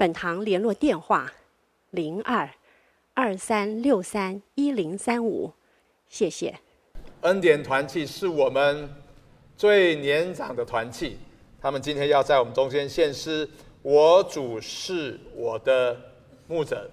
本堂联络电话：零二二三六三一零三五，谢谢。恩典团契是我们最年长的团契，他们今天要在我们中间献诗。我主是我的牧者。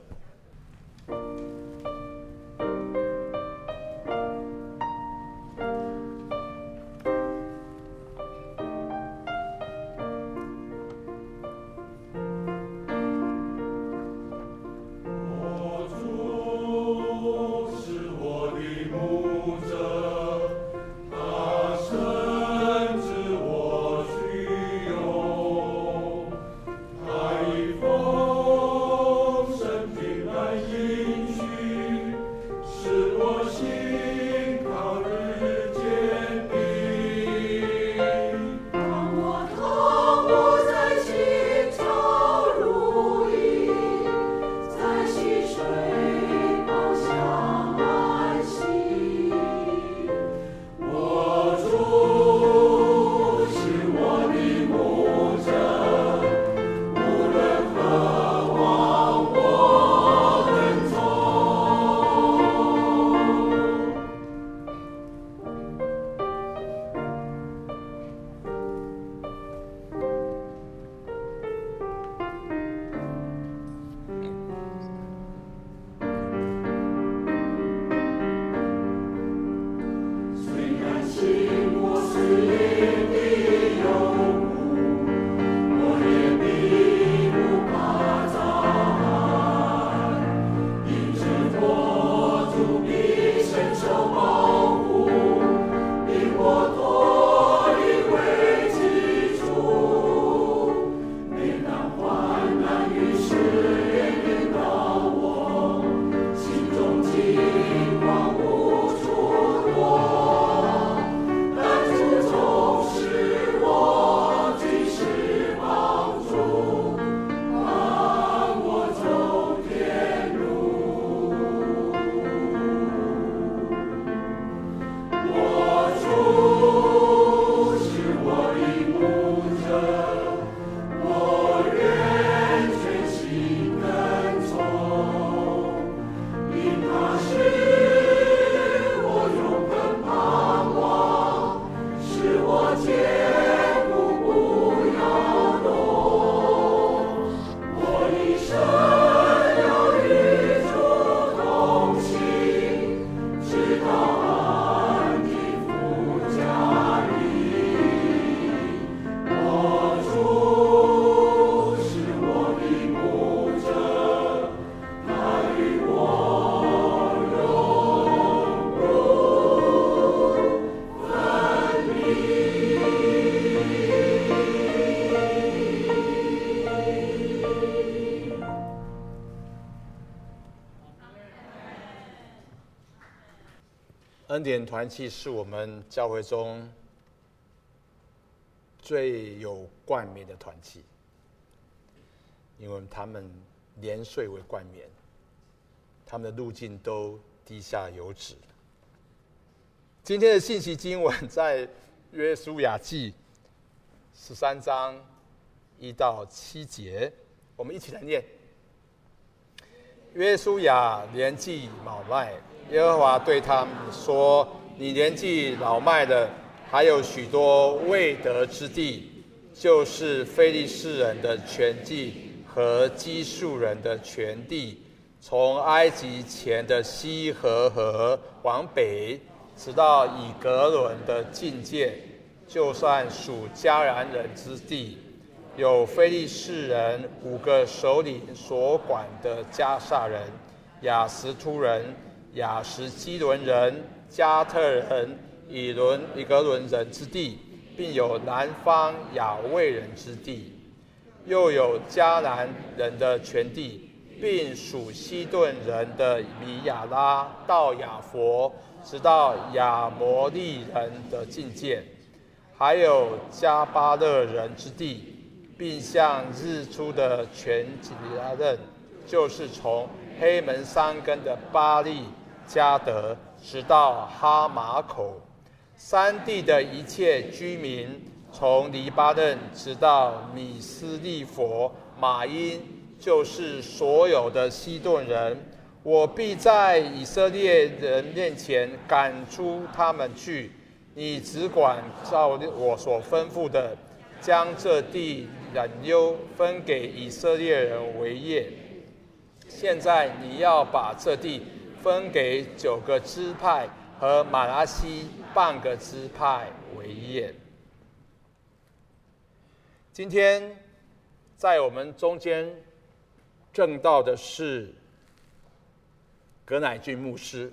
恩典团契是我们教会中最有冠冕的团契，因为他们年岁为冠冕，他们的路径都低下有止。今天的信息经文在约书亚记十三章一到七节，我们一起来念。约书亚年纪老迈。耶和华对他们说：“你年纪老迈的，还有许多未得之地，就是非利士人的全地和基述人的全地，从埃及前的西河河往北，直到以格伦的境界，就算属迦南人之地，有非利士人五个首领所管的迦萨人、亚实突人。”亚什基伦人、加特人、以伦、以格伦人之地，并有南方雅卫人之地。又有迦南人的全地，并属西顿人的米亚拉到雅佛，直到亚摩利人的境界，还有迦巴勒人之地，并向日出的全吉拉嫩，就是从黑门山根的巴利加德，直到哈马口，三地的一切居民，从黎巴嫩直到米斯利弗玛音，就是所有的西顿人，我必在以色列人面前赶出他们去。你只管照我所吩咐的，将这地染优分给以色列人为业。现在你要把这地分给九个支派和马拉西半个支派为业。今天在我们中间证道的是葛乃俊牧师。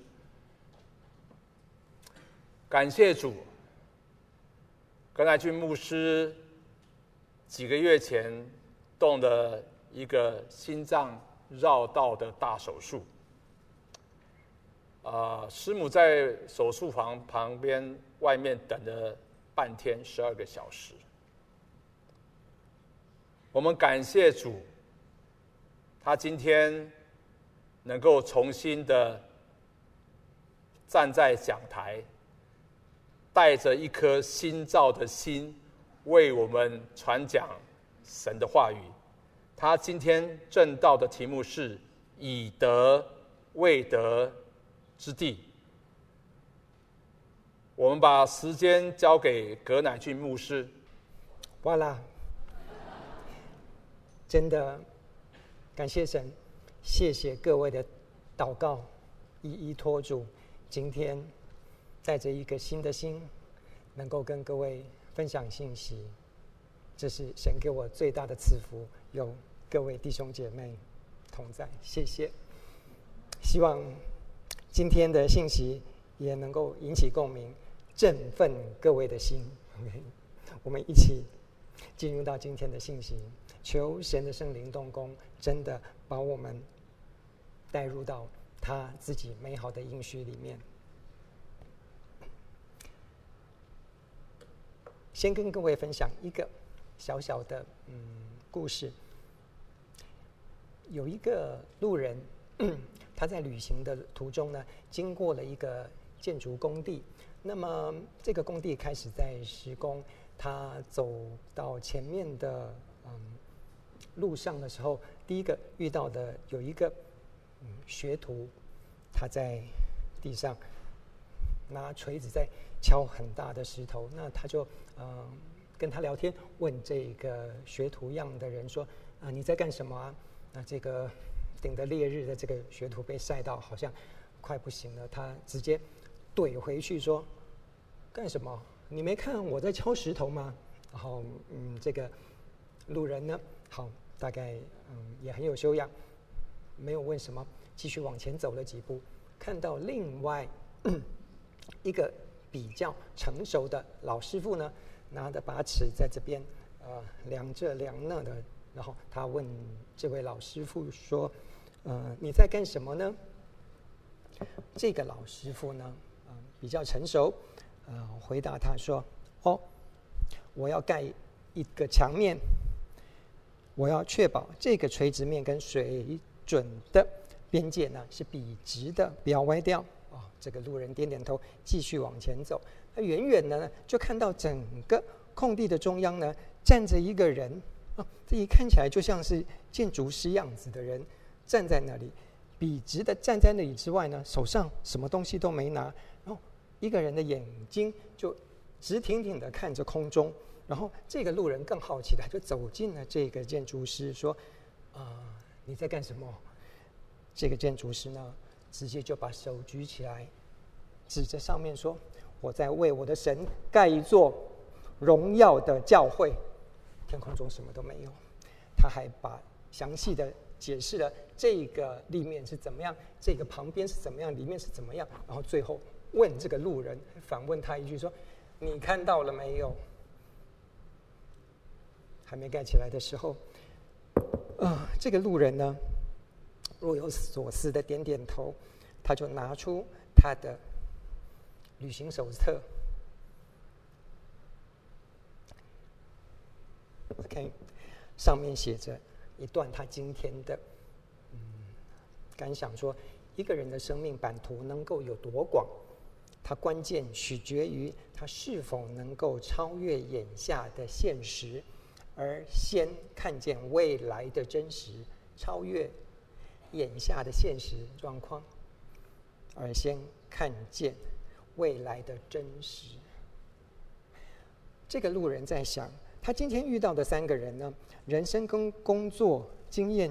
感谢主，葛乃俊牧师几个月前动了一个心脏绕道的大手术。啊，师母在手术房旁边外面等了半天，十二个小时。我们感谢主，他今天能够重新的站在讲台，带着一颗新造的心，为我们传讲神的话语。他今天正道的题目是“以德为德之地”。我们把时间交给葛乃俊牧师。完了。真的感谢神，谢谢各位的祷告，一一托住。今天带着一个新的心，能够跟各位分享信息，这是神给我最大的赐福。有各位弟兄姐妹同在，谢谢。希望今天的信息也能够引起共鸣，振奋各位的心。我们一起进入到今天的信息。求神的圣灵动工，真的把我们带入到他自己美好的应许里面。先跟各位分享一个小小的嗯故事。有一个路人，他在旅行的途中呢，经过了一个建筑工地。那么这个工地开始在施工，他走到前面的嗯。路上的时候，第一个遇到的有一个嗯学徒，他在地上拿锤子在敲很大的石头。那他就嗯、跟他聊天，问这个学徒样的人说：“啊，你在干什么啊？”那这个顶着烈日的这个学徒被晒到好像快不行了，他直接怼回去说：“干什么？你没看我在敲石头吗？”然后嗯，这个路人呢，好。大概嗯也很有修养，没有问什么，继续往前走了几步，看到另外一个比较成熟的老师傅呢，拿着把尺在这边呃量这量那的，然后他问这位老师傅说：“呃你在干什么呢？”这个老师傅呢，呃比较成熟，呃回答他说：“哦，我要盖一个墙面。”我要确保这个垂直面跟水准的边界呢是笔直的，不要歪掉。哦，这个路人点点头，继续往前走。他远远的呢就看到整个空地的中央呢站着一个人。啊，这一看起来就像是建筑师样子的人站在那里，笔直的站在那里之外呢，手上什么东西都没拿。然后一个人的眼睛就直挺挺的看着空中。然后这个路人更好奇的就走进了这个建筑师，说：“啊、你在干什么？”这个建筑师呢，直接就把手举起来，指着上面说：“我在为我的神盖一座荣耀的教会。”天空中什么都没有，他还把详细的解释了这个立面是怎么样，这个旁边是怎么样，里面是怎么样。然后最后问这个路人，反问他一句说：“你看到了没有？”还没盖起来的时候，呃，这个路人呢，若有所思的点点头，他就拿出他的旅行手册。OK，上面写着一段他今天的嗯感想说，一个人的生命版图能够有多广，它关键取决于他是否能够超越眼下的现实，而先看见未来的真实，超越眼下的现实状况，而先看见未来的真实。这个路人在想。他今天遇到的三个人呢，人生跟工作经验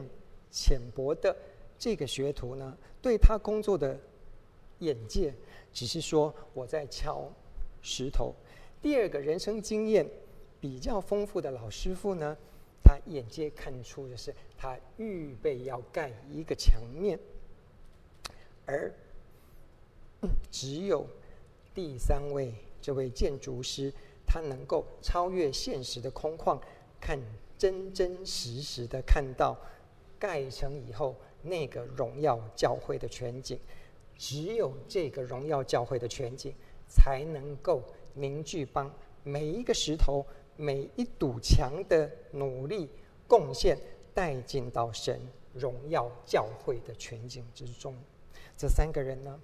浅薄的这个学徒呢，对他工作的眼界只是说我在敲石头。第二个人生经验比较丰富的老师傅呢，他眼界看出的是他预备要盖一个墙面，而只有第三位这位建筑师。他能够超越现实的空旷，看真真实实的看到盖成以后那个荣耀教会的全景。只有这个荣耀教会的全景，才能够凝聚帮每一个石头、每一堵墙的努力贡献，带进到神荣耀教会的全景之中。这三个人呢？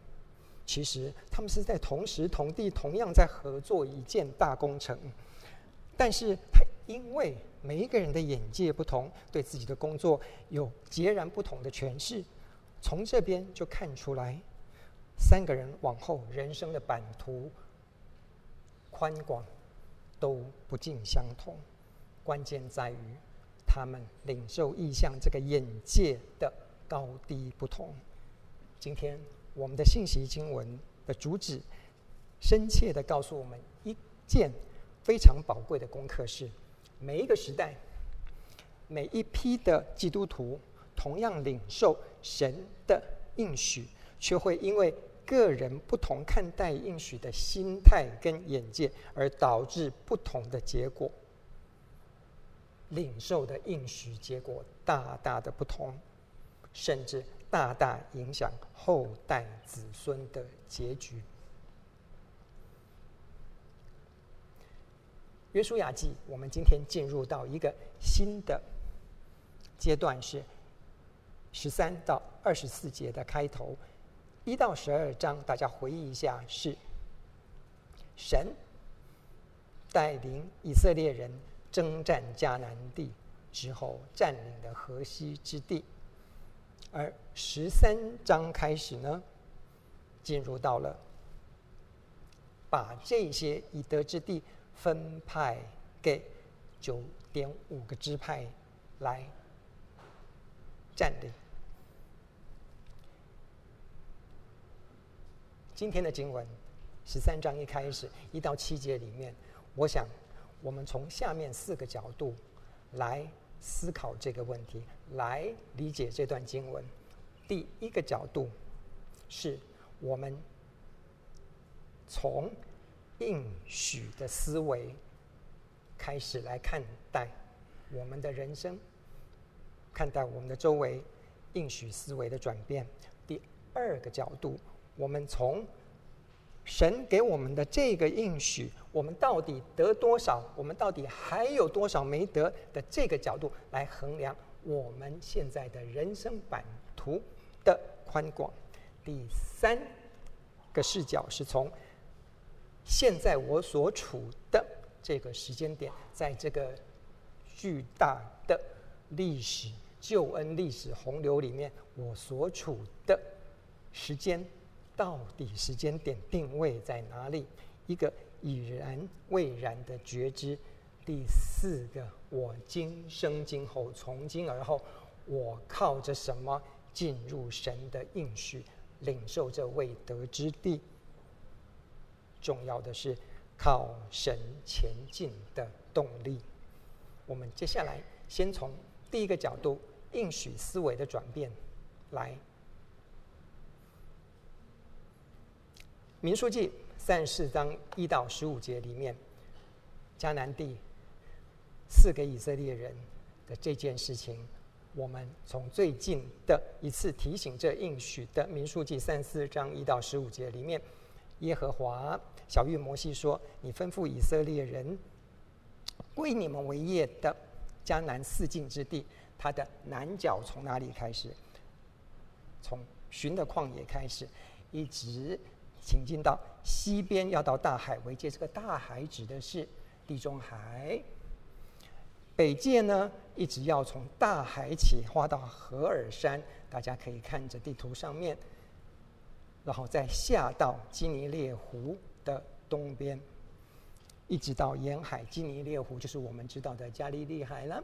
其实他们是在同时同地同样在合作一件大工程，但是他因为每一个人的眼界不同，对自己的工作有截然不同的诠释，从这边就看出来，三个人往后人生的版图宽广都不尽相同，关键在于他们领受意向这个眼界的高低不同。今天。我们的信息经文的主旨，深切地告诉我们一件非常宝贵的功课：是每一个时代、每一批的基督徒，同样领受神的应许，却会因为个人不同看待应许的心态跟眼界，而导致不同的结果。领受的应许结果大大的不同，甚至。大大影响后代子孙的结局。约书亚记，我们今天进入到一个新的阶段，是十三到二十四节的开头，一到十二章，大家回忆一下，是神带领以色列人征战迦南地之后占领的河西之地。而十三章开始呢，进入到了把这些已得之地分派给九点五个支派来占领。今天的经文十三章一开始一到七节里面，我想我们从下面四个角度来。思考这个问题，来理解这段经文。第一个角度是我们从应许的思维开始来看待我们的人生，看待我们的周围应许思维的转变。第二个角度，我们从神给我们的这个应许，我们到底得多少？我们到底还有多少没得的这个角度来衡量我们现在的人生版图的宽广。第三个视角是从现在我所处的这个时间点，在这个巨大的历史救恩历史洪流里面，我所处的时间。到底时间点定位在哪里？一个已然未然的觉知。第四个，我今生今后，从今而后，我靠着什么进入神的应许，领受这未得之地？重要的是靠神前进的动力。我们接下来先从第一个角度，应许思维的转变来。民数记三十四章一到十五节里面，迦南地赐给以色列人的这件事情，我们从最近的一次提醒这应许的民数记三四章一到十五节里面，耶和华晓諭摩西说：“你吩咐以色列人归你们为业的迦南四境之地，它的南角从哪里开始？从寻的旷野开始，一直行进到西边，要到大海为界。这个大海指的是地中海。”北界呢，一直要从大海起，划到何珥山，大家可以看着地图上面，然后再下到基尼列湖的东边，一直到沿海。基尼列湖就是我们知道的加利利海了，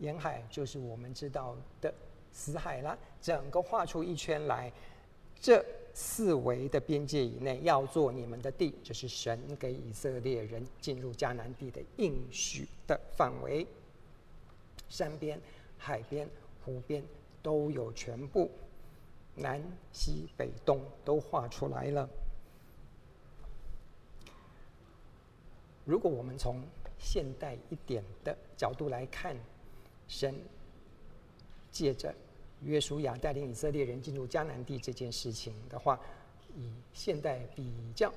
沿海就是我们知道的死海了。整个画出一圈来，这四围的边界以内要做你们的地，这是神给以色列人进入迦南地的应许的范围。山边、海边、湖边都有全部，南、西、北、东都画出来了。如果我们从现代一点的角度来看，神借着约书亚带领以色列人进入迦南地这件事情的话，以现代比较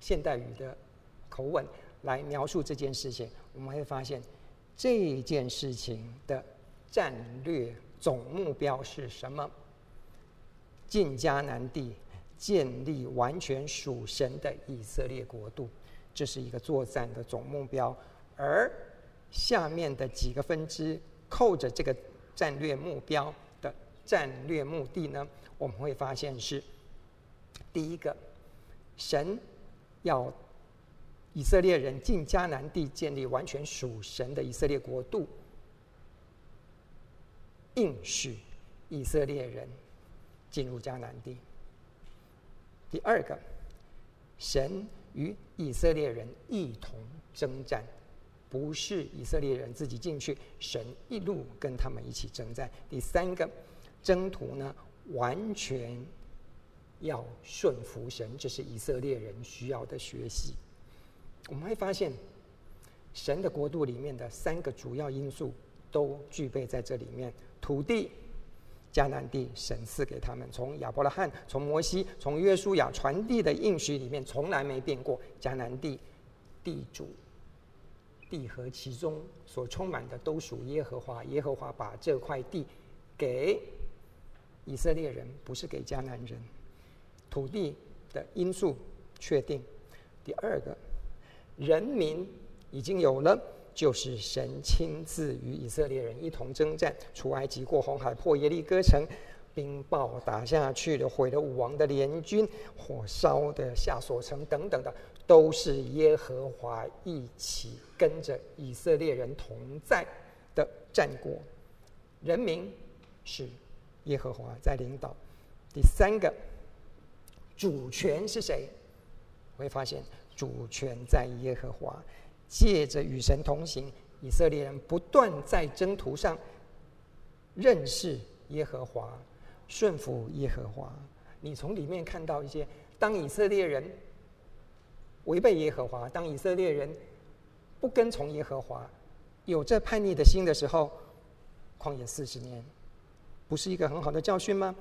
现代语的口吻来描述这件事情，我们会发现这件事情的战略总目标是什么？进迦南地，建立完全属神的以色列国度，这是一个作战的总目标。而下面的几个分支扣着这个。战略目标的战略目的呢，我们会发现是第一个，神要以色列人进迦南地，建立完全属神的以色列国度，应许以色列人进入迦南地。第二个，神与以色列人一同征战。不是以色列人自己进去，神一路跟他们一起征战。第三个，征途呢，完全要顺服神，这是以色列人需要的学习。我们会发现，神的国度里面的三个主要因素都具备在这里面：土地、迦南地，神赐给他们，从亚伯拉罕、从摩西、从约书亚传递的应许里面从来没变过。迦南地地主。地和其中所充满的都属耶和华。耶和华把这块地给以色列人，不是给迦南人。土地的因素确定。第二个，人民已经有了，就是神亲自与以色列人一同征战，出埃及，过红海，破耶利哥城，冰雹打下去的，毁了武王的联军，火烧的夏所城等等的。都是耶和华一起跟着以色列人同在的战果，人民是耶和华在领导。第三个，主权是谁？会发现主权在耶和华，借着与神同行，以色列人不断在征途上认识耶和华，顺服耶和华。你从里面看到一些，当以色列人。违背耶和华，当以色列人不跟从耶和华，有这叛逆的心的时候，旷野四十年，不是一个很好的教训吗？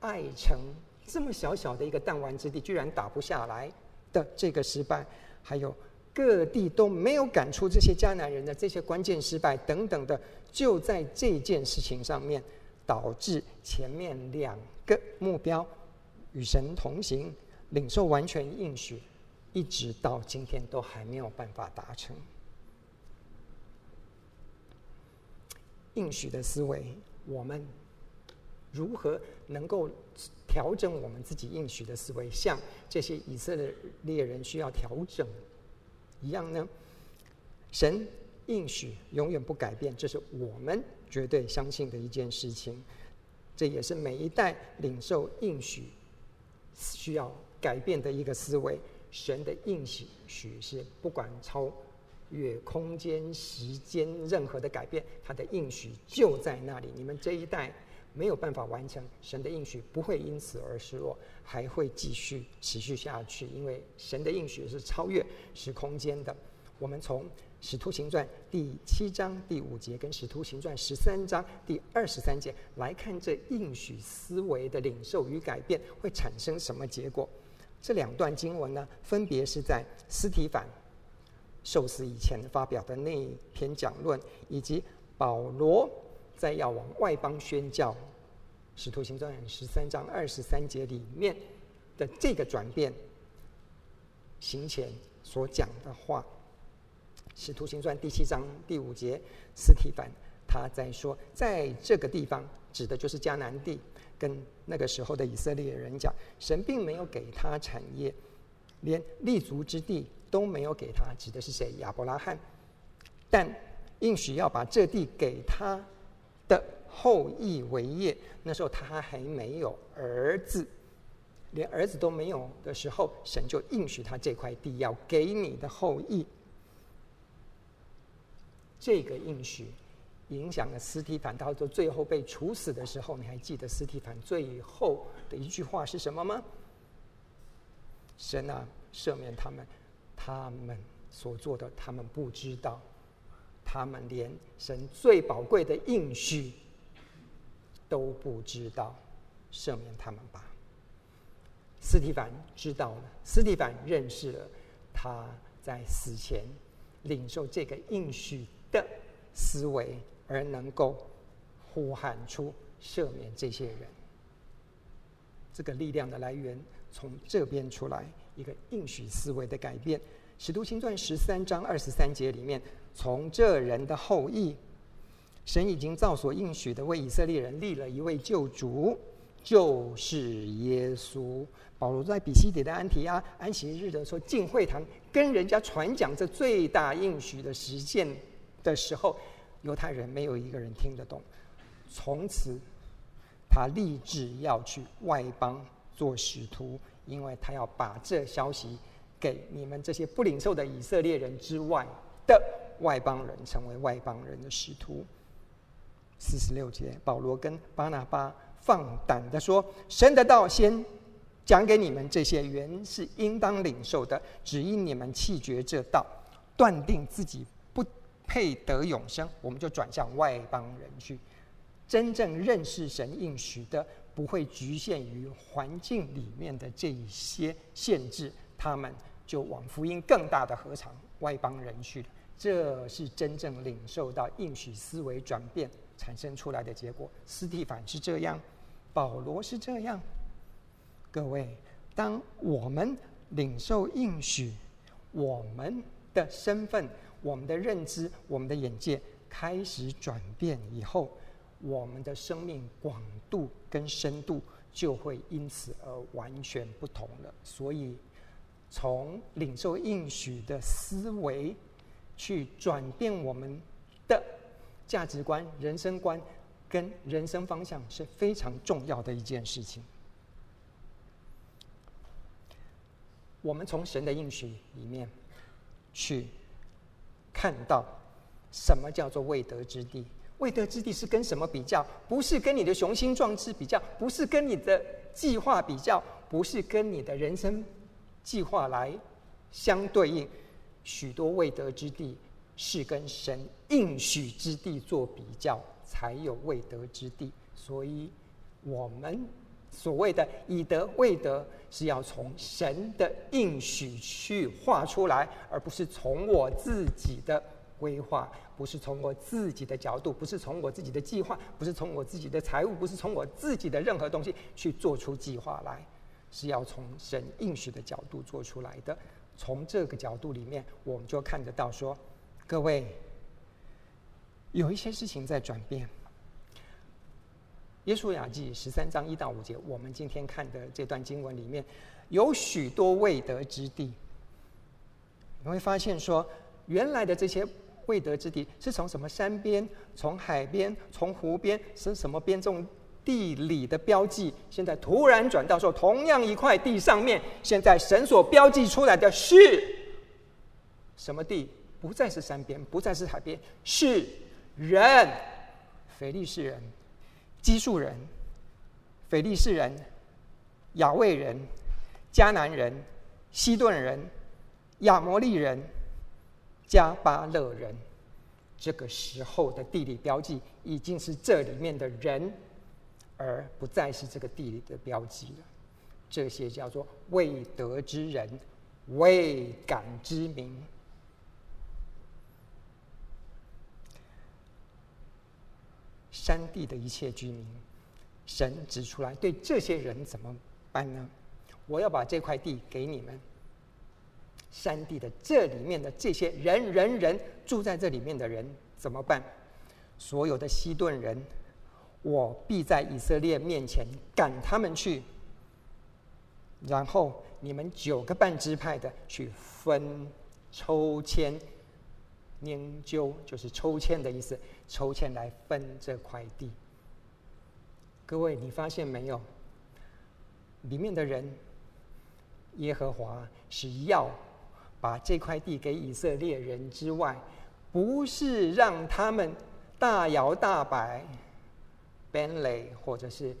爱城这么小小的一个弹丸之地，居然打不下来的这个失败，还有各地都没有赶出这些迦南人的这些关键失败等等的，就在这件事情上面，导致前面两个目标与神同行，领受完全应许。一直到今天都还没有办法达成应许的思维，我们如何能够调整我们自己应许的思维，像这些以色列人需要调整一样呢？神应许永远不改变，这是我们绝对相信的一件事情。这也是每一代领受应许需要改变的一个思维。神的应许许是不管超越空间、时间任何的改变，他的应许就在那里。你们这一代没有办法完成，神的应许不会因此而失落，还会继续持续下去。因为神的应许是超越时空间的。我们从使徒行传第七章第五节跟使徒行传十三章第二十三节来看这应许思维的领受与改变会产生什么结果？这两段经文呢，分别是在斯提凡受死以前发表的那篇讲论，以及保罗在要往外邦宣教。使徒行传十三章二十三节里面的这个转变，行前所讲的话，使徒行传第七章第五节，斯提凡他在说，在这个地方指的就是迦南地，跟那个时候的以色列人讲，神并没有给他产业，连立足之地都没有给他，指的是谁？亚伯拉罕，但应许要把这地给他的。后裔为业，那时候他还没有儿子，连儿子都没有的时候，神就应许他这块地要给你的后裔。这个应许影响了斯提凡，到最后被处死的时候，你还记得斯提凡最后的一句话是什么吗？神啊，赦免他们，他们所做的，他们不知道，他们连神最宝贵的应许。都不知道，赦免他们吧。斯蒂凡知道了，斯蒂凡认识了他在死前领受这个应许的思维，而能够呼喊出赦免这些人。这个力量的来源从这边出来，一个应许思维的改变。使徒行传十三章二十三节里面，从这人的后裔。神已经照所应许的为以色列人立了一位救主，就是耶稣。保罗在比西底的安提阿安息日的时候进会堂，跟人家传讲这最大应许的实践的时候，犹太人没有一个人听得懂。从此，他立志要去外邦做使徒，因为他要把这消息给你们这些不领受的以色列人之外的外邦人，成为外邦人的使徒。四十六节，保罗跟巴拿巴放胆的说：“神的道先讲给你们这些，原是应当领受的。只因你们弃绝这道，断定自己配得永生，我们就转向外邦人去。真正认识神应许的，不会局限于环境里面的这一些限制，他们就往福音更大的合场外邦人去。这是真正领受到应许思维转变。”产生出来的结果，斯蒂凡是这样，保罗是这样。各位，当我们领受应许，我们的身份、我们的认知、我们的眼界开始转变以后，我们的生命广度跟深度就会因此而完全不同了。所以，从领受应许的思维去转变我们的。价值观、人生观跟人生方向是非常重要的一件事情。我们从神的应许里面去看到什么叫做未得之地。未得之地是跟什么比较？不是跟你的雄心壮志比较，不是跟你的计划比较，不是跟你的人生计划来相对应。许多未得之地。是跟神应许之地做比较，才有未得之地。所以，我们所谓的以德为德，是要从神的应许去画出来，而不是从我自己的规划，不是从我自己的角度，不是从我自己的计划，不是从我自己的财务，不是从我自己的任何东西去做出计划来，是要从神应许的角度做出来的。从这个角度里面，我们就看得到说。各位，有一些事情在转变。耶稣雅记十三章一到五节，我们今天看的这段经文里面，有许多未得之地。你会发现说，原来的这些未得之地是从什么山边、从海边、从湖边，是什么边种地理的标记？现在突然转到说，同样一块地上面，现在神所标记出来的是什么地？不再是山边，不再是海边，是人，非利士人、基述人、非利士人、亚卫人、迦南人、西顿人、亚摩利人，加巴勒人。这个时候的地理标记已经是这里面的人，而不再是这个地理的标记了。这些叫做未得之人、未感之名。山地的一切居民，神指出来，对这些人怎么办呢？我要把这块地给你们。山地的这里面的这些人人人住在这里面的人怎么办？所有的西顿人，我必在以色列面前赶他们去。然后你们九个半支派的去分抽签研究，就是抽签的意思，抽签来分这块地。各位，你发现没有？里面的人，耶和华是要。把这块地给以色列人之外，不是让他们大摇大摆，benley 或者是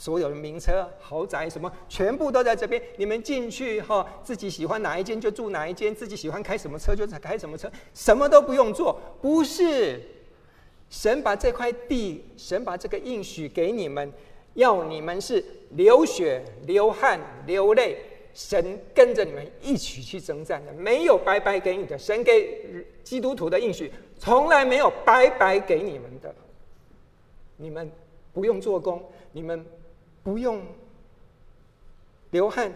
所有的名车、豪宅什么，全部都在这边。你们进去哈，自己喜欢哪一间就住哪一间，自己喜欢开什么车就开什么车，什么都不用做。不是，神把这块地，神把这个应许给你们，要你们是流血、流汗、流泪。神跟着你们一起去征战的，没有白白给你的。神给基督徒的应许，从来没有白白给你们的。你们不用做工，你们不用流汗，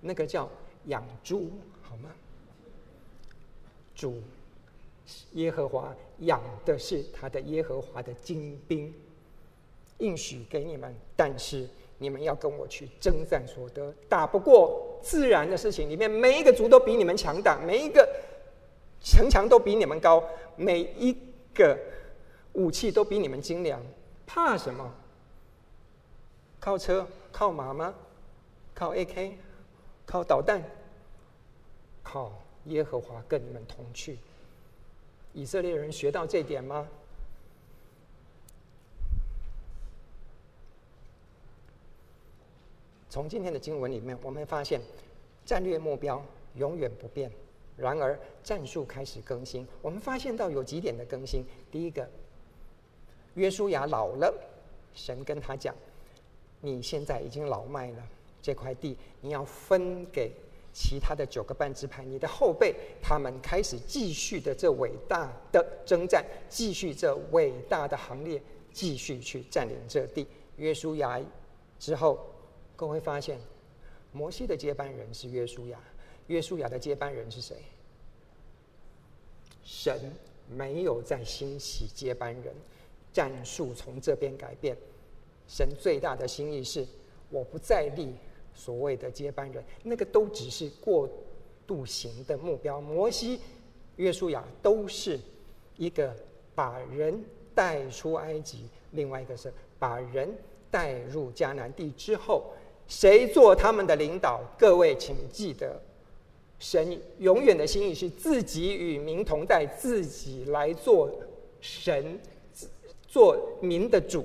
那个叫养猪，好吗？主耶和华养的是他的耶和华的精兵，应许给你们，但是。你们要跟我去征战所得，打不过自然的事情里面，每一个族都比你们强大，每一个城墙都比你们高，每一个武器都比你们精良，怕什么？靠车？靠马吗？靠 AK？靠导弹？靠耶和华跟你们同去。以色列人学到这点吗？从今天的经文里面，我们发现战略目标永远不变，然而战术开始更新。我们发现到有几点的更新。第一个，约书亚老了，神跟他讲：“你现在已经老迈了，这块地你要分给其他的九个半支派，你的后辈他们开始继续的这伟大的征战，继续这伟大的行列，继续去占领这地。”约书亚之后。各位发现，摩西的接班人是约书亚，约书亚的接班人是谁？神没有再兴起接班人，战术从这边改变。神最大的心意是，我不再立所谓的接班人，那个都只是过渡型的目标。摩西、约书亚都是一个把人带出埃及，另外一个是把人带入迦南地之后。谁做他们的领导？各位，请记得，神永远的心意是自己与民同在，自己来做神，做民的主，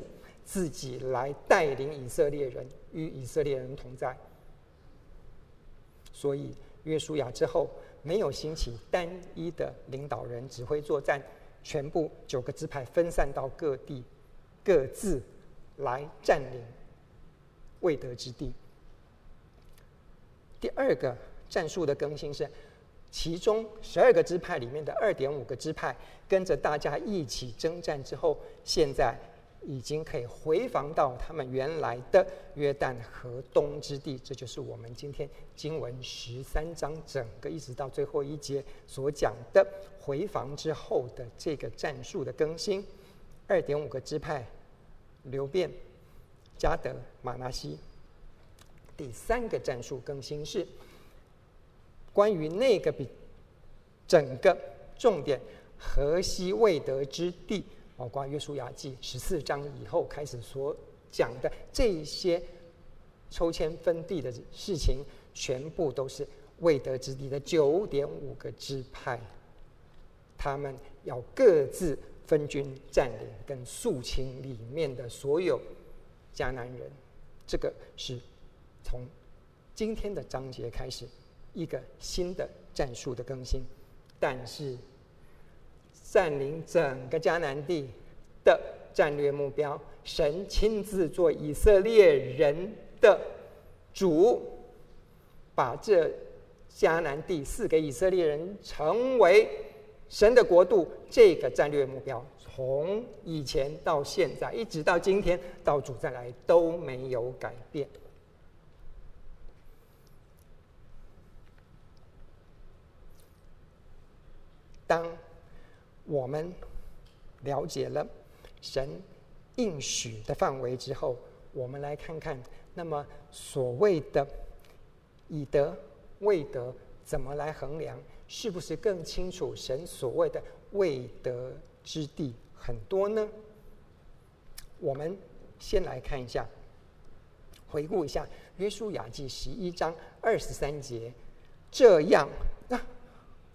自己来带领以色列人与以色列人同在。所以，约书亚之后没有兴起单一的领导人指挥作战，全部九个支派分散到各地，各自来占领。未得之地。第二个战术的更新是，其中十二个支派里面的二点五个支派跟着大家一起征战之后，现在已经可以回防到他们原来的约旦河东之地。这就是我们今天经文十三章整个一直到最后一节所讲的回防之后的这个战术的更新。二点五个支派，流便。加得、玛拿西，第三个战术更新是关于那个比整个重点河西未得之地，包括约书亚记十四章以后开始所讲的这些抽签分地的事情，全部都是未得之地的九点五个支派，他们要各自分军占领跟肃清里面的所有。迦南人，这个是从今天的章节开始一个新的战术的更新。但是占领整个迦南地的战略目标，神亲自做以色列人的主，把这迦南地赐给以色列人，成为神的国度。这个战略目标，从以前到现在，一直到今天，到主再来都没有改变。当我们了解了神应许的范围之后，我们来看看，那么所谓的以德未得，怎么来衡量？是不是更清楚神所谓的未得之地很多呢？我们先来看一下，回顾一下《约书亚记》十一章二十三节，这样。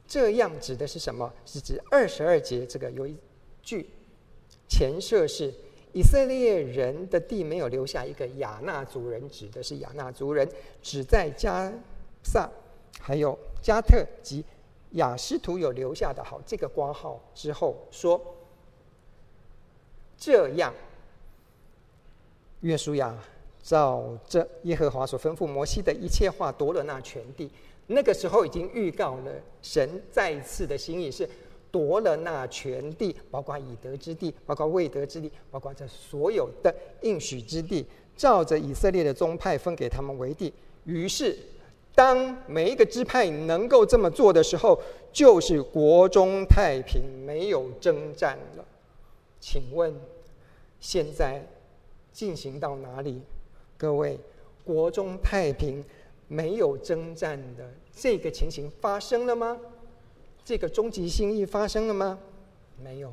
这样指的是什么？是指二十二节这个有一句前设是以色列人的地没有留下一个亚衲族人，指的是亚衲族人只在加萨、还有加特及雅斯图有留下的好这个挂号之后说，这样约书亚照着耶和华所吩咐摩西的一切话夺了那全地。那个时候已经预告了，神再次的心意是夺了那全地，包括以得之地，包括未得之地，包括这所有的应许之地，照着以色列的宗派分给他们为地。于是，当每一个支派能够这么做的时候，就是国中太平，没有征战了。请问，现在进行到哪里？各位，国中太平。没有征战的这个情形发生了吗？这个终极心意发生了吗？没有。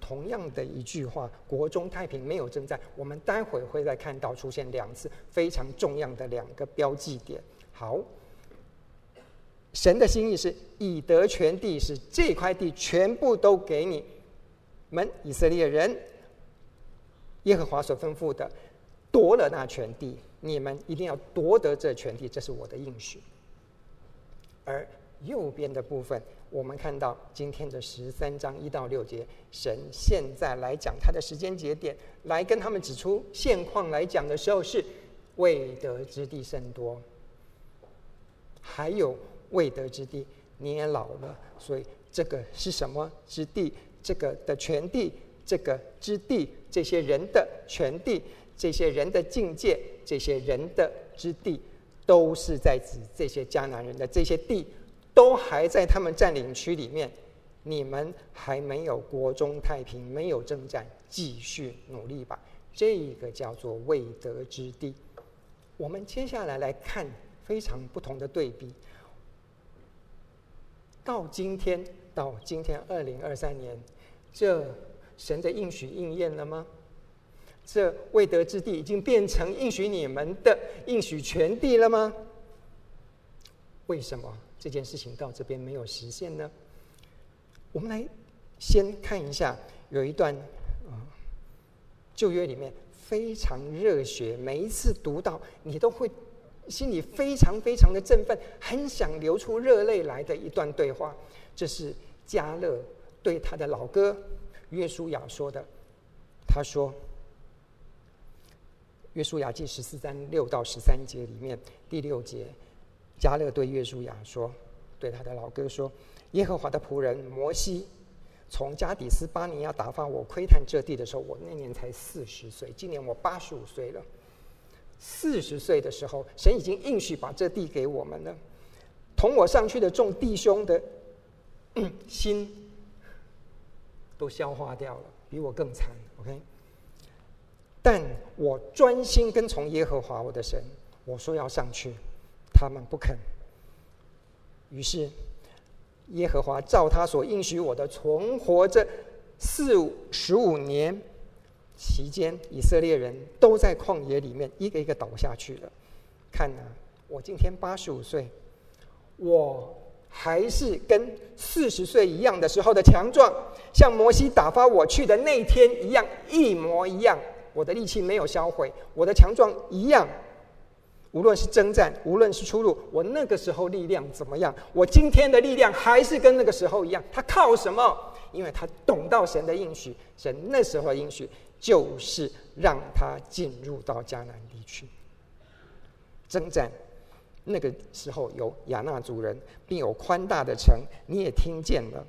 同样的一句话，国中太平，没有征战。我们待会会再看到出现两次非常重要的两个标记点。好，神的心意是以德全地，是这块地全部都给你们以色列人。耶和华所吩咐的，夺了那全地。你们一定要夺得这权地，这是我的应许。而右边的部分，我们看到今天的十三章一到六节，神现在来讲他的时间节点，来跟他们指出现况来讲的时候，是未得之地甚多，还有未得之地，你也老了，所以这个是什么之地？这个的全地，这个之地，这些人的全地。这些人的境界，这些人的之地，都是在指这些迦南人的这些地，都还在他们占领区里面。你们还没有国中太平，没有征战，继续努力吧。这个叫做未得之地。我们接下来来看非常不同的对比。到今天，到今天二零二三年，这神的应许应验了吗？这未得之地已经变成应许你们的应许全地了吗？为什么这件事情到这边没有实现呢？我们来先看一下，有一段啊，旧约里面非常热血，每一次读到你都会心里非常非常的振奋，很想流出热泪来的一段对话。这是加勒对他的老哥约书亚说的，他说。约书亚记十四章六到十三节里面第六节，加勒对约书亚说：“对他的老哥说，耶和华的仆人摩西从加底斯巴尼亚打发我窥探这地的时候，我那年才四十岁，今年我八十五岁了。四十岁的时候，神已经应许把这地给我们了。同我上去的众弟兄的心都消化掉了，比我更惨。OK。”但我专心跟从耶和华我的神，我说要上去，他们不肯。于是耶和华照他所应许我的，存活这四五十五年期间，以色列人都在旷野里面一个一个倒下去了。看啊，我今天八十五岁，我还是跟四十岁一样的时候的强壮，像摩西打发我去的那天一样，一模一样。我的力气没有销毁，我的强壮一样。无论是征战，无论是出入，我那个时候力量怎么样？我今天的力量还是跟那个时候一样。他靠什么？因为他懂到神的应许，神那时候的应许就是让他进入到迦南地区征战。那个时候有亚衲族人，并有宽大的城，你也听见了。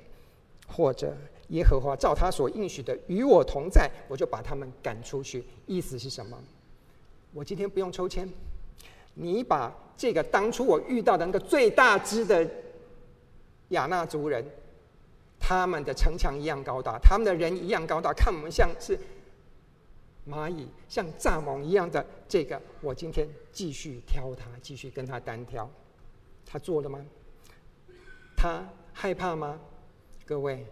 或者耶和华照他所应许的与我同在，我就把他们赶出去。意思是什么？我今天不用抽签，你把这个当初我遇到的那个最大只的亚衲族人，他们的城墙一样高大，他们的人一样高大，看我们像是蚂蚁，像蚱蜢一样的这个，我今天继续挑他，继续跟他单挑。他做了吗？他害怕吗？各位，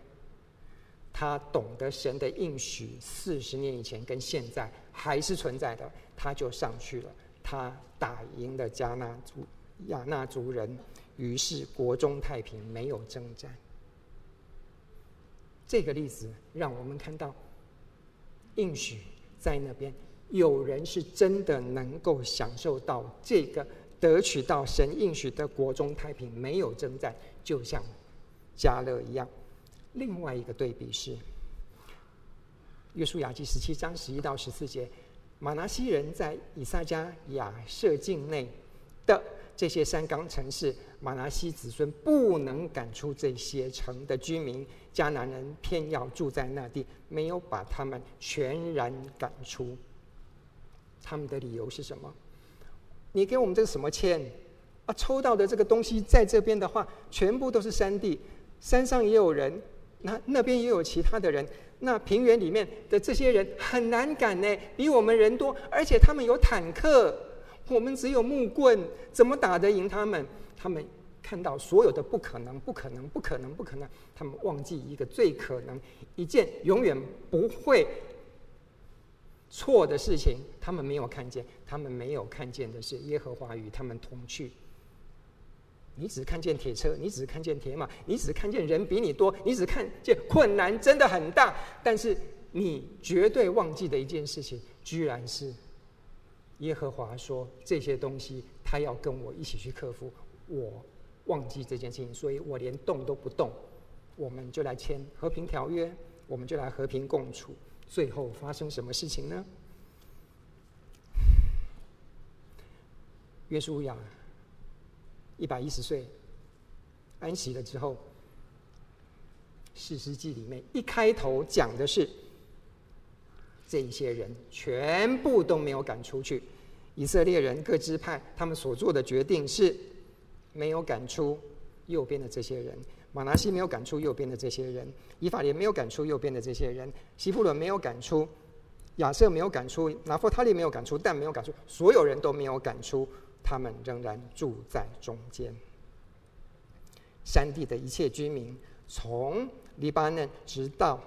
他懂得神的应许，四十年以前跟现在还是存在的，他就上去了。他打赢了迦纳族亚纳族人，于是国中太平，没有征战。这个例子让我们看到，应许在那边，有人是真的能够享受到这个得取到神应许的国中太平，没有征战，就像迦勒一样。另外一个对比是，《约书亚记》十七章十一到十四节，玛拿西人在以撒加、亚设境内的这些山冈城市，玛拿西子孙不能赶出这些城的居民，迦南人偏要住在那地，没有把他们全然赶出。他们的理由是什么？你给我们这个什么签啊？抽到的这个东西在这边的话，全部都是山地，山上也有人。那那边也有其他的人，那平原里面的这些人很难赶呢，比我们人多，而且他们有坦克，我们只有木棍，怎么打得赢他们？他们看到所有的不可能，不可能，不可能，不可能，他们忘记一个最可能，一件永远不会错的事情，他们没有看见，他们没有看见的是耶和华与他们同去。你只看见铁车，你只看见铁马，你只看见人比你多，你只看见困难真的很大，但是你绝对忘记的一件事情，居然是耶和华说这些东西他要跟我一起去克服，我忘记这件事情，所以我连动都不动，我们就来签和平条约，我们就来和平共处，最后发生什么事情呢？约书亚。一百一十岁，安息了之后，士师记里面一开头讲的是，这一些人全部都没有赶出去，以色列人各支派他们所做的决定是，没有赶出右边的这些人，玛拿西没有赶出右边的这些人，以法莲没有赶出右边的这些人，西布伦没有赶出，亚设没有赶出，拿弗他利没有赶出，但没有赶出，所有人都没有赶出。他们仍然住在中间。山地的一切居民，从黎巴嫩直到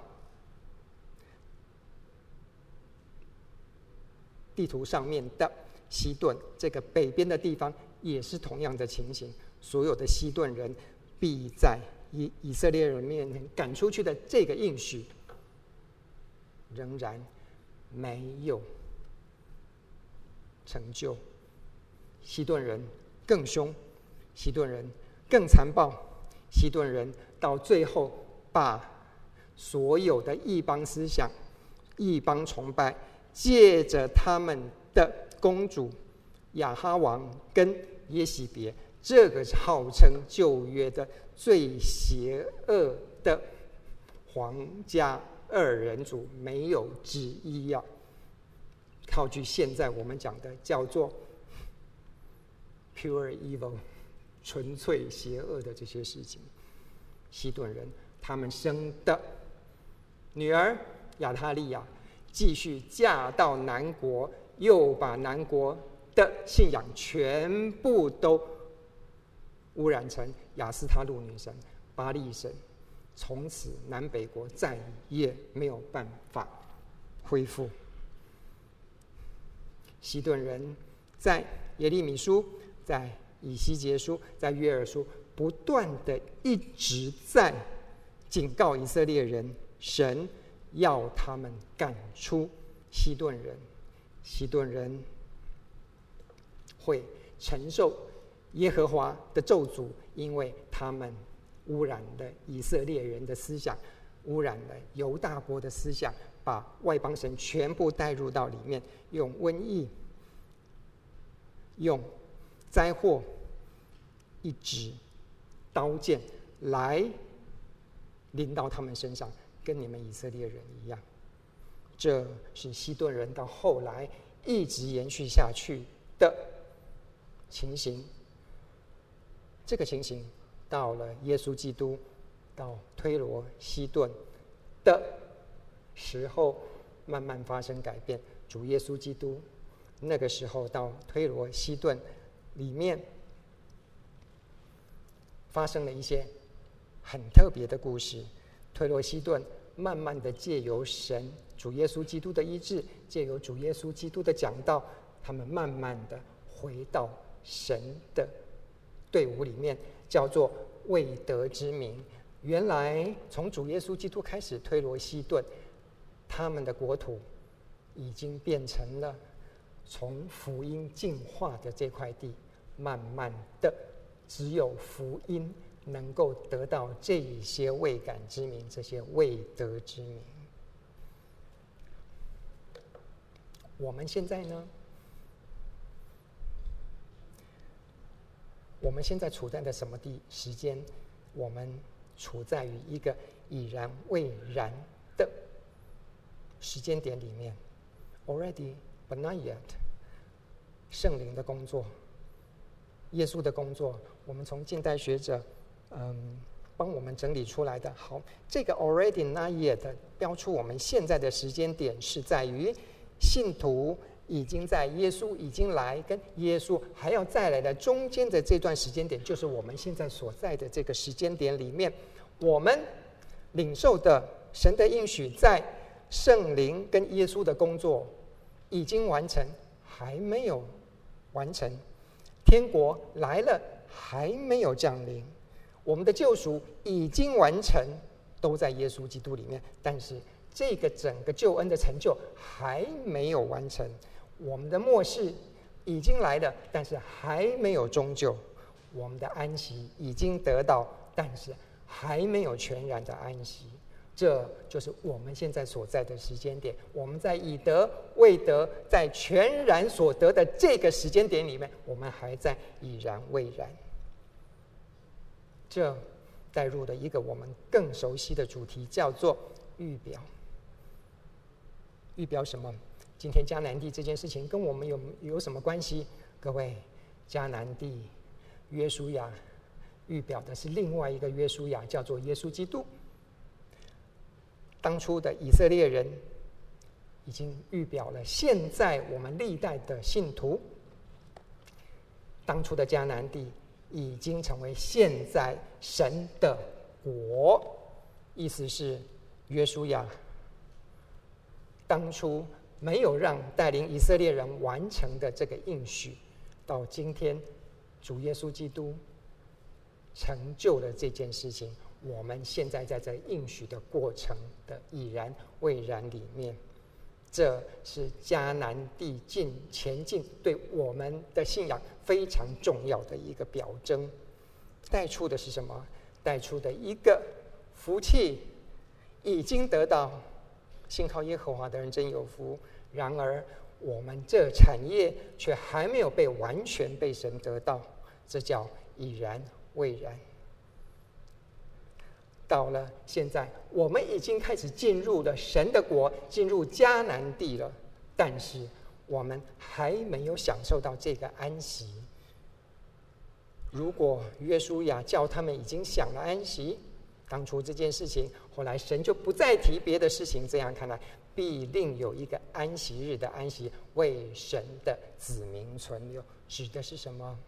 地图上面的西顿这个北边的地方，也是同样的情形。所有的西顿人必在以以色列人面前赶出去的这个应许，仍然没有成就。西顿人更凶，西顿人更残暴，西顿人到最后把所有的异邦思想、异邦崇拜，借着他们的公主亚哈王跟耶洗别，这个号称旧约的最邪恶的皇家二人组，没有之一呀。套句现在我们讲的叫做。Pure evil，纯粹邪恶的这些事情，西顿人他们生的女儿亚他利亚继续嫁到南国，又把南国的信仰全部都污染成亚斯他路女神、巴力神，从此南北国再也没有办法恢复。西顿人在耶利米书。在以西结书，在约珥书，不断的一直在警告以色列人，神要他们赶出西顿人。西顿人会承受耶和华的咒诅，因为他们污染了以色列人的思想，污染了犹大国的思想，把外邦神全部带入到里面，用瘟疫、用灾祸、一直刀剑来临到他们身上，跟你们以色列人一样。这是西顿人到后来一直延续下去的情形。这个情形到了耶稣基督到推罗西顿的时候，慢慢发生改变。主耶稣基督那个时候到推罗西顿里面，发生了一些很特别的故事。推罗西顿慢慢的借由神主耶稣基督的医治，借由主耶稣基督的讲道，他们慢慢的回到神的队伍里面，叫做未得之名。原来从主耶稣基督开始，推罗西顿他们的国土已经变成了从福音进化的这块地，慢慢的只有福音能够得到这一些未感之名，这些未得之名。我们现在呢？我们现在处在的什么地时间？我们处在于一个已然未然的时间点里面，already but not yet。圣灵的工作，耶稣的工作，我们从近代学者嗯帮我们整理出来的。好，这个 already not yet 标出我们现在的时间点是在于。信徒已经在耶稣已经来，跟耶稣还要再来的中间的这段时间点，就是我们现在所在的这个时间点里面，我们领受的神的应许，在圣灵跟耶稣的工作已经完成，还没有完成；天国来了，还没有降临；我们的救赎已经完成，都在耶稣基督里面，但是。这个整个救恩的成就还没有完成，我们的末世已经来了，但是还没有终究；我们的安息已经得到，但是还没有全然的安息。这就是我们现在所在的时间点。我们在已得未得，在全然所得的这个时间点里面，我们还在已然未然。这带入了一个我们更熟悉的主题，叫做预表。预表什么？今天迦南地这件事情跟我们有有什么关系？各位，迦南地约书亚预表的是另外一个约书亚，叫做耶稣基督。当初的以色列人已经预表了现在我们历代的信徒。当初的迦南地已经成为现在神的国，意思是约书亚。当初没有让带领以色列人完成的这个应许，到今天主耶稣基督成就了这件事情。我们现在在这应许的过程的已然未然里面，这是迦南地进前进对我们的信仰非常重要的一个表征。带出的是什么？带出的一个福气已经得到。信靠耶和华的人真有福。然而，我们这产业却还没有被完全被神得到，这叫已然未然。到了现在，我们已经开始进入了神的国，进入迦南地了。但是，我们还没有享受到这个安息。如果约书亚叫他们已经享了安息，当初这件事情，后来神就不再提别的事情。这样看来，必另有一个安息日的安息，为神的子民存留。指的是什么？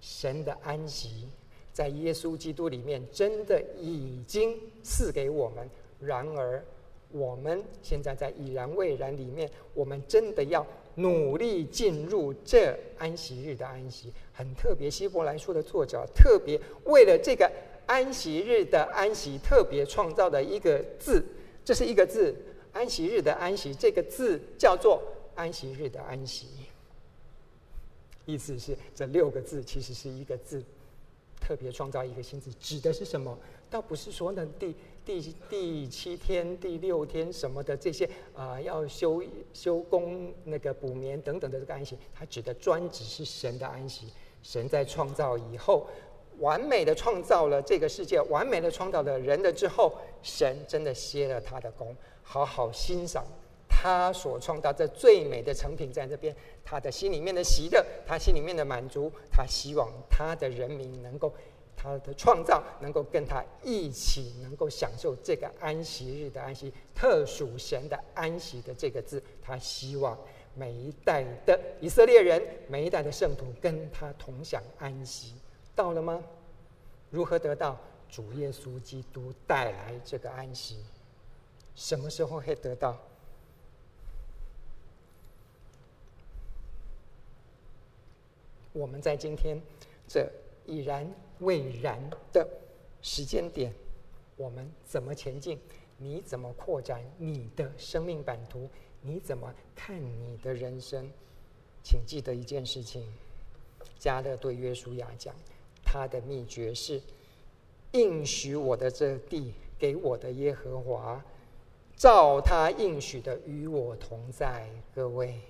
神的安息在耶稣基督里面真的已经赐给我们。然而，我们现在在已然未然里面，我们真的要努力进入这安息日的安息。很特别，希伯来书的作者特别为了这个。安息日的安息，特别创造的一个字，这是一个字。安息日的安息，这个字叫做安息日的安息。意思是这六个字其实是一个字，特别创造一个新字，指的是什么？倒不是说呢第第第七天、第六天什么的这些啊、要休休工、那个补眠等等的这个安息，它指的专指是神的安息。神在创造以后，完美的创造了这个世界，完美的创造了人了之后，神真的歇了他的功，好好欣赏他所创造这最美的成品在这边，他的心里面的喜乐，他心里面的满足，他希望他的人民能够。他的创造能够跟他一起，能够享受这个安息日的安息，特属神的安息的这个字，他希望每一代的以色列人，每一代的圣徒跟他同享安息。到了吗？如何得到？主耶稣基督带来这个安息。什么时候会得到？我们在今天这已然。未然的时间点，我们怎么前进？你怎么扩展你的生命版图？你怎么看你的人生？请记得一件事情：加勒对约书亚讲，他的秘诀是应许我的这地给我的耶和华，照他应许的与我同在。各位，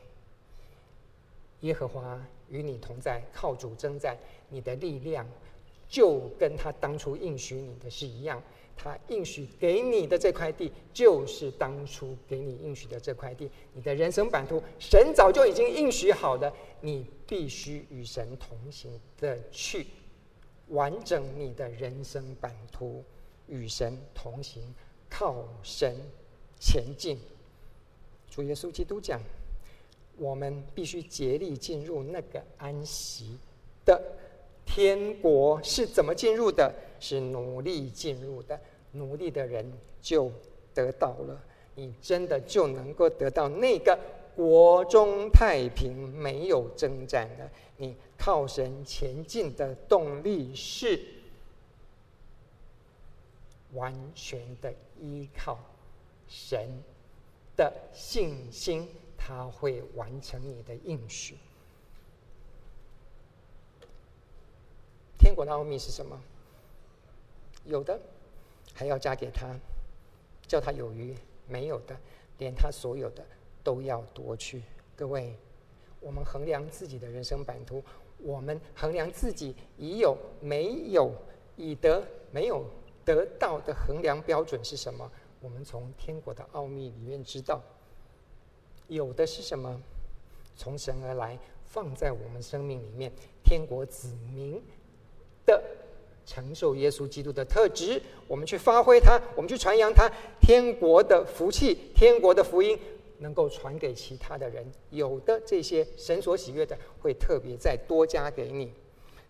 耶和华与你同在，靠主征战，你的力量。就跟他当初应许你的是一样，他应许给你的这块地，就是当初给你应许的这块地。你的人生版图，神早就已经应许好了，你必须与神同行的去完整你的人生版图，与神同行，靠神前进。主耶稣基督讲，我们必须竭力进入那个安息的。天国是怎么进入的？是努力进入的，努力的人就得到了。你真的就能够得到那个国中太平，没有征战的。你靠神前进的动力是完全的依靠神的信心，他会完成你的应许。天国的奥秘是什么？有的还要加给他，叫他有余；没有的，连他所有的都要夺去。各位，我们衡量自己的人生版图，我们衡量自己已有没有、已得没有得到的衡量标准是什么？我们从天国的奥秘里面知道，有的是什么？从神而来，放在我们生命里面，天国子民。的承受耶稣基督的特质，我们去发挥它，我们去传扬它，天国的福气，天国的福音能够传给其他的人。有的这些神所喜悦的，会特别再多加给你。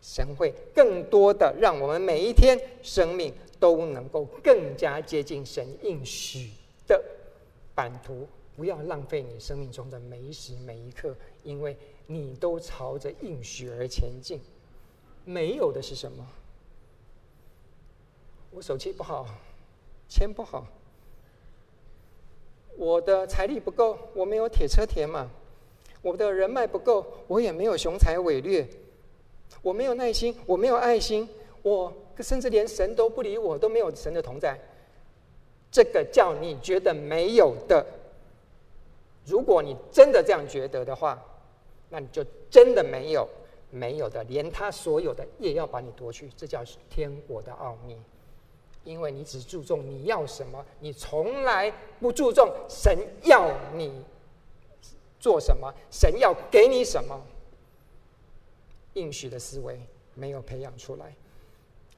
神会更多的让我们每一天生命都能够更加接近神应许的版图。不要浪费你生命中的每一时每一刻，因为你都朝着应许而前进。没有的是什么？我手气不好，钱不好，我的财力不够，我没有铁车铁马，我的人脉不够，我也没有雄才伟略，我没有耐心，我没有爱心，我甚至连神都不理我，都没有神的同在。这个叫你觉得没有的。如果你真的这样觉得的话，那你就真的没有。没有的，连他所有的也要把你夺去，这叫天国的奥秘。因为你只注重你要什么，你从来不注重神要你做什么，神要给你什么。应许的思维没有培养出来。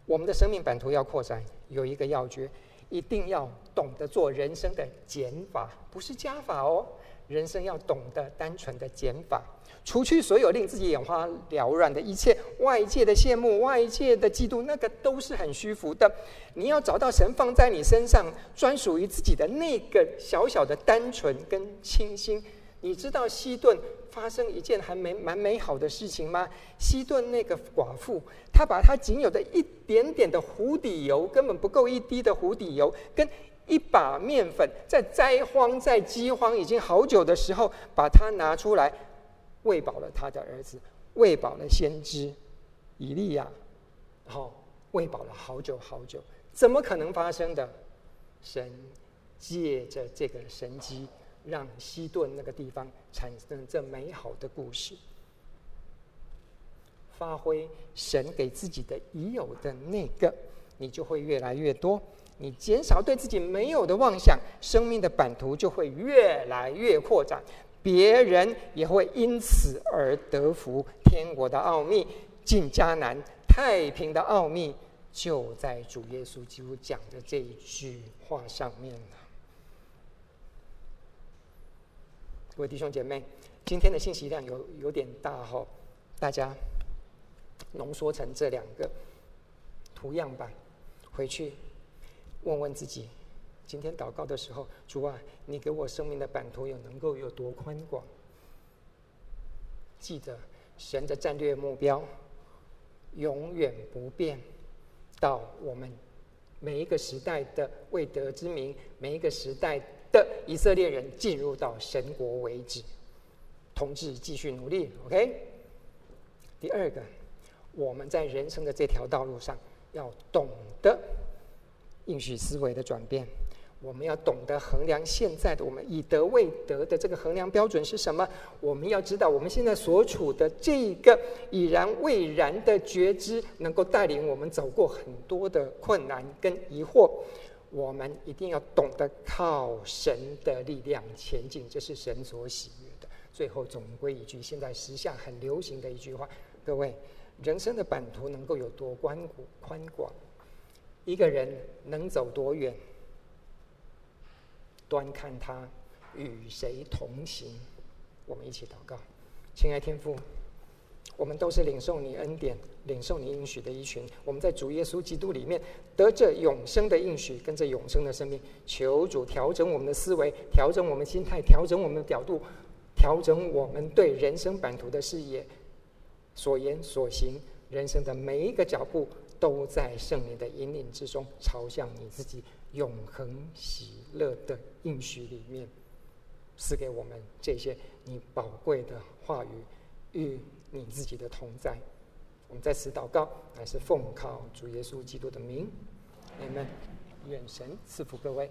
我们的生命版图要扩展，有一个要诀，一定要懂得做人生的减法，不是加法哦。人生要懂得单纯的减法。除去所有令自己眼花缭乱的一切，外界的羡慕、外界的嫉妒，那个都是很虚浮的。你要找到神放在你身上专属于自己的那个小小的单纯跟清新。你知道西顿发生一件还没蛮美好的事情吗？西顿那个寡妇，她把她仅有的一点点的壶底油，根本不够一滴的壶底油，跟一把面粉，在灾荒、在饥荒已经好久的时候，把它拿出来。喂饱了他的儿子，喂饱了先知以利亚，然后喂饱了好久好久，怎么可能发生的？神借着这个神机，让西顿那个地方产生这美好的故事，发挥神给自己的已有的那个，你就会越来越多。你减少对自己没有的妄想，生命的版图就会越来越扩展，别人也会因此而得福。天国的奥秘，进迦南，太平的奥秘，就在主耶稣基督讲的这一句话上面了。各位弟兄姐妹，今天的信息量有有点大哈，大家浓缩成这两个图样吧，回去。问问自己，今天祷告的时候，主啊，你给我生命的版图有能够有多宽广？记得神的战略目标永远不变，到我们每一个时代的未得之民，每一个时代的以色列人进入到神国为止。同志继续努力，OK。第二个，我们在人生的这条道路上要懂得。应许思维的转变，我们要懂得衡量现在的我们以德为德的这个衡量标准是什么？我们要知道我们现在所处的这个已然未然的觉知，能够带领我们走过很多的困难跟疑惑。我们一定要懂得靠神的力量前进，这是神所喜悦的。最后总归一句，现在时下很流行的一句话：各位，人生的版图能够有多宽广？宽广？一个人能走多远，端看他与谁同行。我们一起祷告，亲爱天父，我们都是领受你恩典、领受你应许的一群。我们在主耶稣基督里面得着永生的应许，跟着永生的生命。求主调整我们的思维，调整我们心态，调整我们的角度，调整我们对人生版图的视野，所言所行，人生的每一个脚步。都在圣灵的引领之中，朝向你自己永恒喜乐的应许里面，赐给我们这些你宝贵的话语与你自己的同在。我们在此祷告，乃是奉靠主耶稣基督的名，阿门。愿神赐福各位。